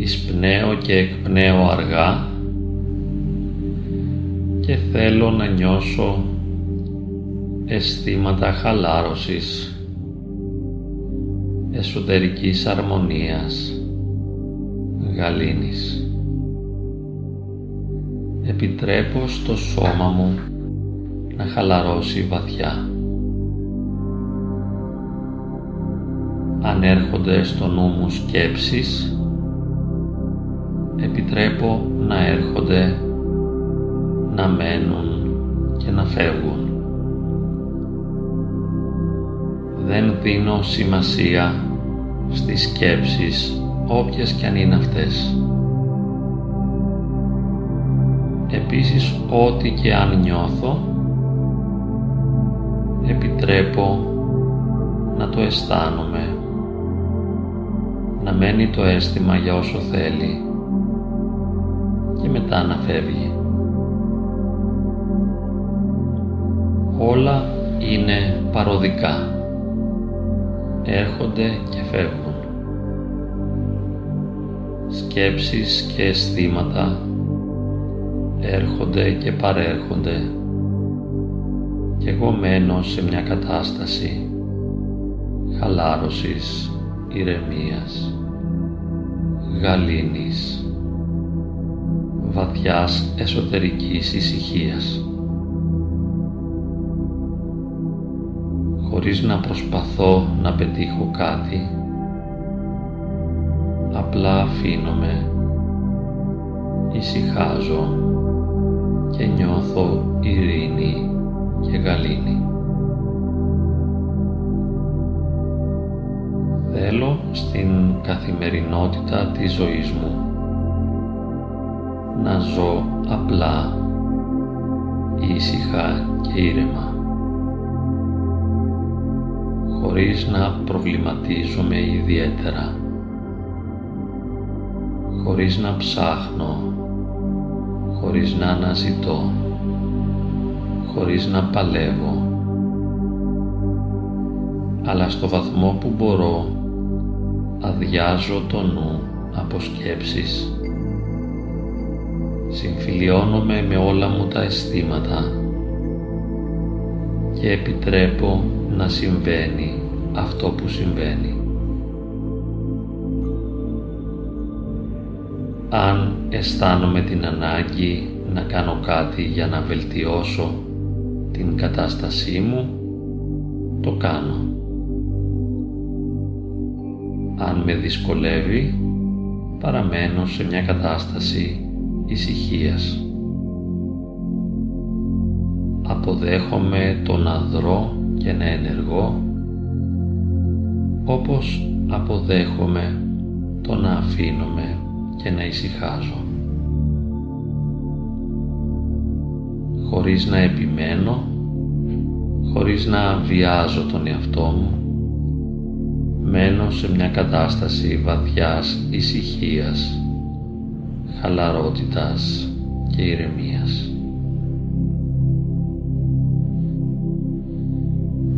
Εισπνέω και εκπνέω αργά και θέλω να νιώσω αισθήματα χαλάρωσης, εσωτερικής αρμονίας, γαλήνης. Επιτρέπω στο σώμα μου να χαλαρώσει βαθιά. Αν έρχονται στο νου μου σκέψεις, επιτρέπω να έρχονται, να μένουν και να φεύγουν. Δεν δίνω σημασία στις σκέψεις όποιες κι αν είναι αυτές. Επίσης ό,τι και αν νιώθω επιτρέπω να το αισθάνομαι να μένει το αίσθημα για όσο θέλει και μετά να φεύγει. Όλα είναι παροδικά. Έρχονται και φεύγουν. Σκέψεις και αισθήματα έρχονται και παρέρχονται και εγώ μένω σε μια κατάσταση χαλάρωσης, ηρεμίας, γαλήνης, βαθιάς εσωτερικής ησυχίας. Χωρίς να προσπαθώ να πετύχω κάτι, απλά αφήνομαι, ησυχάζω και νιώθω ειρήνη και γαλήνη. Θέλω στην καθημερινότητα της ζωής μου να ζω απλά, ήσυχα και ήρεμα. Χωρίς να προβληματίζομαι ιδιαίτερα. Χωρίς να ψάχνω. Χωρίς να αναζητώ. Χωρίς να παλεύω. Αλλά στο βαθμό που μπορώ αδειάζω το νου από σκέψεις συμφιλιώνομαι με όλα μου τα αισθήματα και επιτρέπω να συμβαίνει αυτό που συμβαίνει. Αν αισθάνομαι την ανάγκη να κάνω κάτι για να βελτιώσω την κατάστασή μου, το κάνω. Αν με δυσκολεύει, παραμένω σε μια κατάσταση ησυχίας. Αποδέχομαι το να δρώ και να ενεργώ όπως αποδέχομαι το να αφήνομαι και να ησυχάζω. Χωρίς να επιμένω, χωρίς να βιάζω τον εαυτό μου, μένω σε μια κατάσταση βαθιάς ησυχίας χαλαρότητας και ηρεμίας.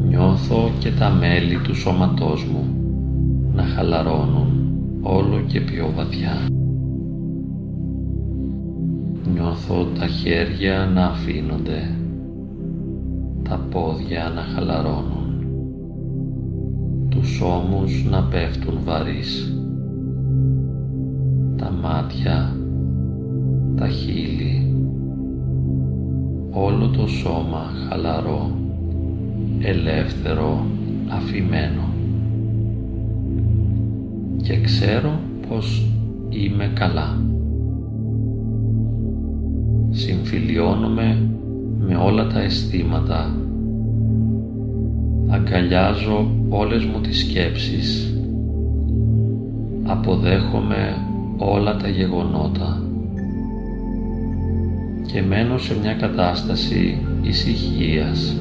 Νιώθω και τα μέλη του σώματός μου να χαλαρώνουν όλο και πιο βαθιά. Νιώθω τα χέρια να αφήνονται, τα πόδια να χαλαρώνουν, τους ώμους να πέφτουν βαρύς, τα μάτια τα χείλη, όλο το σώμα χαλαρό, ελεύθερο, αφημένο. Και ξέρω πως είμαι καλά. Συμφιλιώνομαι με όλα τα αισθήματα. Αγκαλιάζω όλες μου τις σκέψεις. Αποδέχομαι όλα τα γεγονότα και μένω σε μια κατάσταση ησυχίας,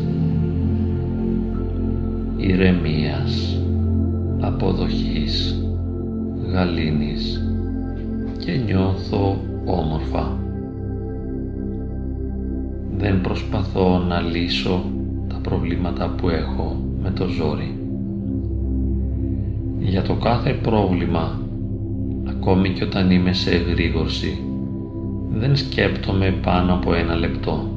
ηρεμίας, αποδοχής, γαλήνης και νιώθω όμορφα. Δεν προσπαθώ να λύσω τα προβλήματα που έχω με το ζόρι. Για το κάθε πρόβλημα ακόμη και όταν είμαι σε εγρήγορση, δεν σκέπτομαι πάνω από ένα λεπτό.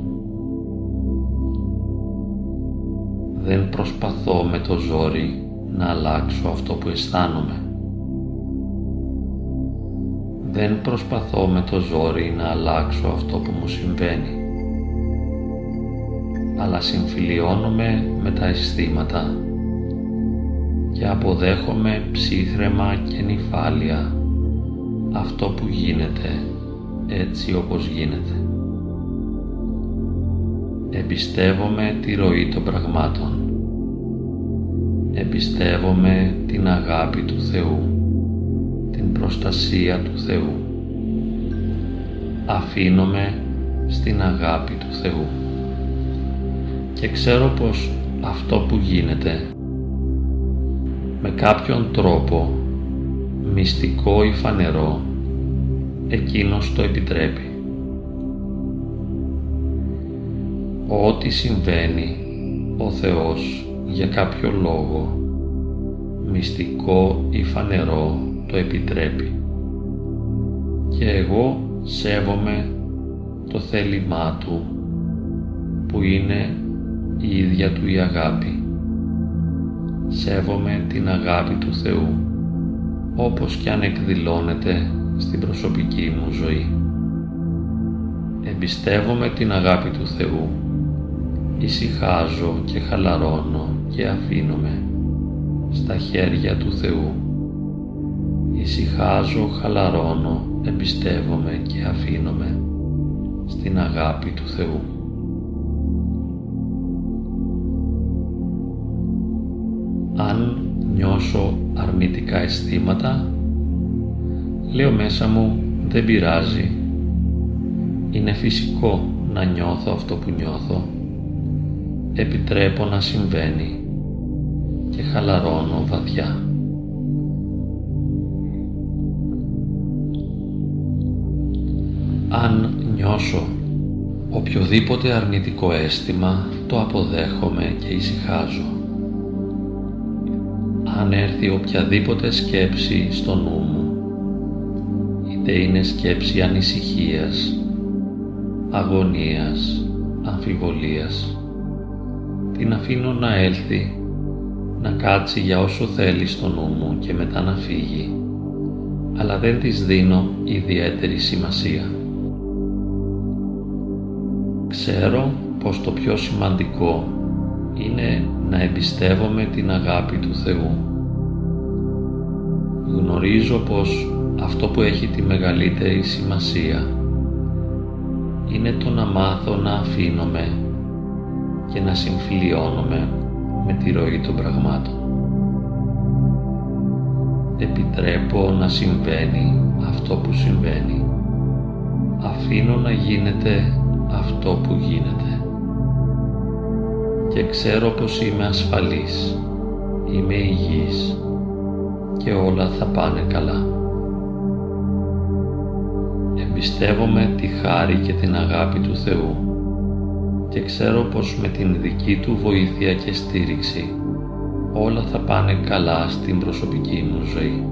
Δεν προσπαθώ με το ζόρι να αλλάξω αυτό που αισθάνομαι. Δεν προσπαθώ με το ζόρι να αλλάξω αυτό που μου συμβαίνει. Αλλά συμφιλιώνομαι με τα αισθήματα και αποδέχομαι ψύχρεμα και νυφάλια αυτό που γίνεται έτσι όπως γίνεται. Εμπιστεύομαι τη ροή των πραγμάτων. Εμπιστεύομαι την αγάπη του Θεού, την προστασία του Θεού. Αφήνομαι στην αγάπη του Θεού. Και ξέρω πως αυτό που γίνεται με κάποιον τρόπο μυστικό ή φανερό εκείνος το επιτρέπει. Ό,τι συμβαίνει ο Θεός για κάποιο λόγο μυστικό ή φανερό το επιτρέπει και εγώ σέβομαι το θέλημά Του που είναι η ίδια Του η αγάπη. Σέβομαι την αγάπη του Θεού όπως και αν εκδηλώνεται στην προσωπική μου ζωή. Εμπιστεύομαι την αγάπη του Θεού, ησυχάζω και χαλαρώνω και αφήνομαι στα χέρια του Θεού. Ησυχάζω, χαλαρώνω, εμπιστεύομαι και αφήνομαι στην αγάπη του Θεού. Αν νιώσω αρνητικά αισθήματα, Λέω μέσα μου δεν πειράζει. Είναι φυσικό να νιώθω αυτό που νιώθω. Επιτρέπω να συμβαίνει και χαλαρώνω βαθιά. Αν νιώσω οποιοδήποτε αρνητικό αίσθημα το αποδέχομαι και ησυχάζω. Αν έρθει οποιαδήποτε σκέψη στο νου μου είτε είναι σκέψη ανησυχίας, αγωνίας, αμφιβολίας. Την αφήνω να έλθει, να κάτσει για όσο θέλει στο νου μου και μετά να φύγει, αλλά δεν της δίνω ιδιαίτερη σημασία. Ξέρω πως το πιο σημαντικό είναι να εμπιστεύομαι την αγάπη του Θεού. Γνωρίζω πως αυτό που έχει τη μεγαλύτερη σημασία είναι το να μάθω να αφήνομαι και να συμφιλιώνομαι με τη ροή των πραγμάτων. Επιτρέπω να συμβαίνει αυτό που συμβαίνει. Αφήνω να γίνεται αυτό που γίνεται. Και ξέρω πως είμαι ασφαλής, είμαι υγιής και όλα θα πάνε καλά. Εμπιστεύομαι τη χάρη και την αγάπη του Θεού και ξέρω πως με την δική Του βοήθεια και στήριξη όλα θα πάνε καλά στην προσωπική μου ζωή.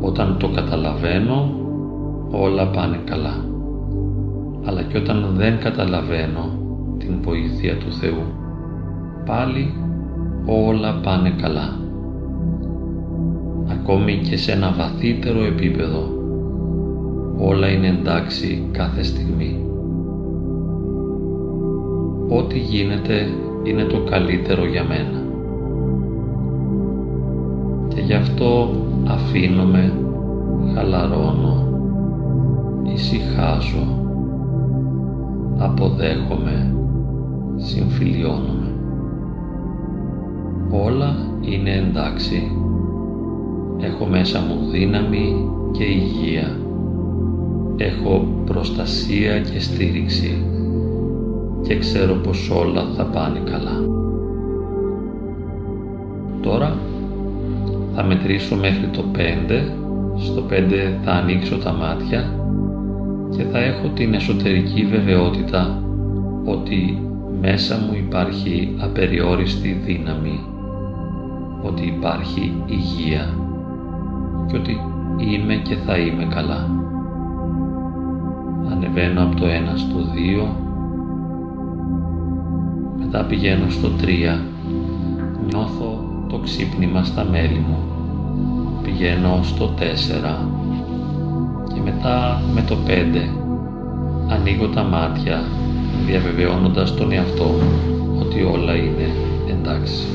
Όταν το καταλαβαίνω, όλα πάνε καλά. Αλλά και όταν δεν καταλαβαίνω την βοήθεια του Θεού, πάλι όλα πάνε καλά. Ακόμη και σε ένα βαθύτερο επίπεδο όλα είναι εντάξει κάθε στιγμή. Ό,τι γίνεται είναι το καλύτερο για μένα. Και γι' αυτό αφήνομαι, χαλαρώνω, ησυχάζω, αποδέχομαι, συμφιλιώνομαι. Όλα είναι εντάξει. Έχω μέσα μου δύναμη και υγεία έχω προστασία και στήριξη και ξέρω πως όλα θα πάνε καλά. Τώρα θα μετρήσω μέχρι το 5, στο 5 θα ανοίξω τα μάτια και θα έχω την εσωτερική βεβαιότητα ότι μέσα μου υπάρχει απεριόριστη δύναμη, ότι υπάρχει υγεία και ότι είμαι και θα είμαι καλά. Ανεβαίνω από το 1 στο 2, μετά πηγαίνω στο 3, νιώθω το ξύπνημα στα μέλη μου. Πηγαίνω στο 4 και μετά με το 5 ανοίγω τα μάτια διαβεβαιώνοντας τον εαυτό μου ότι όλα είναι εντάξει.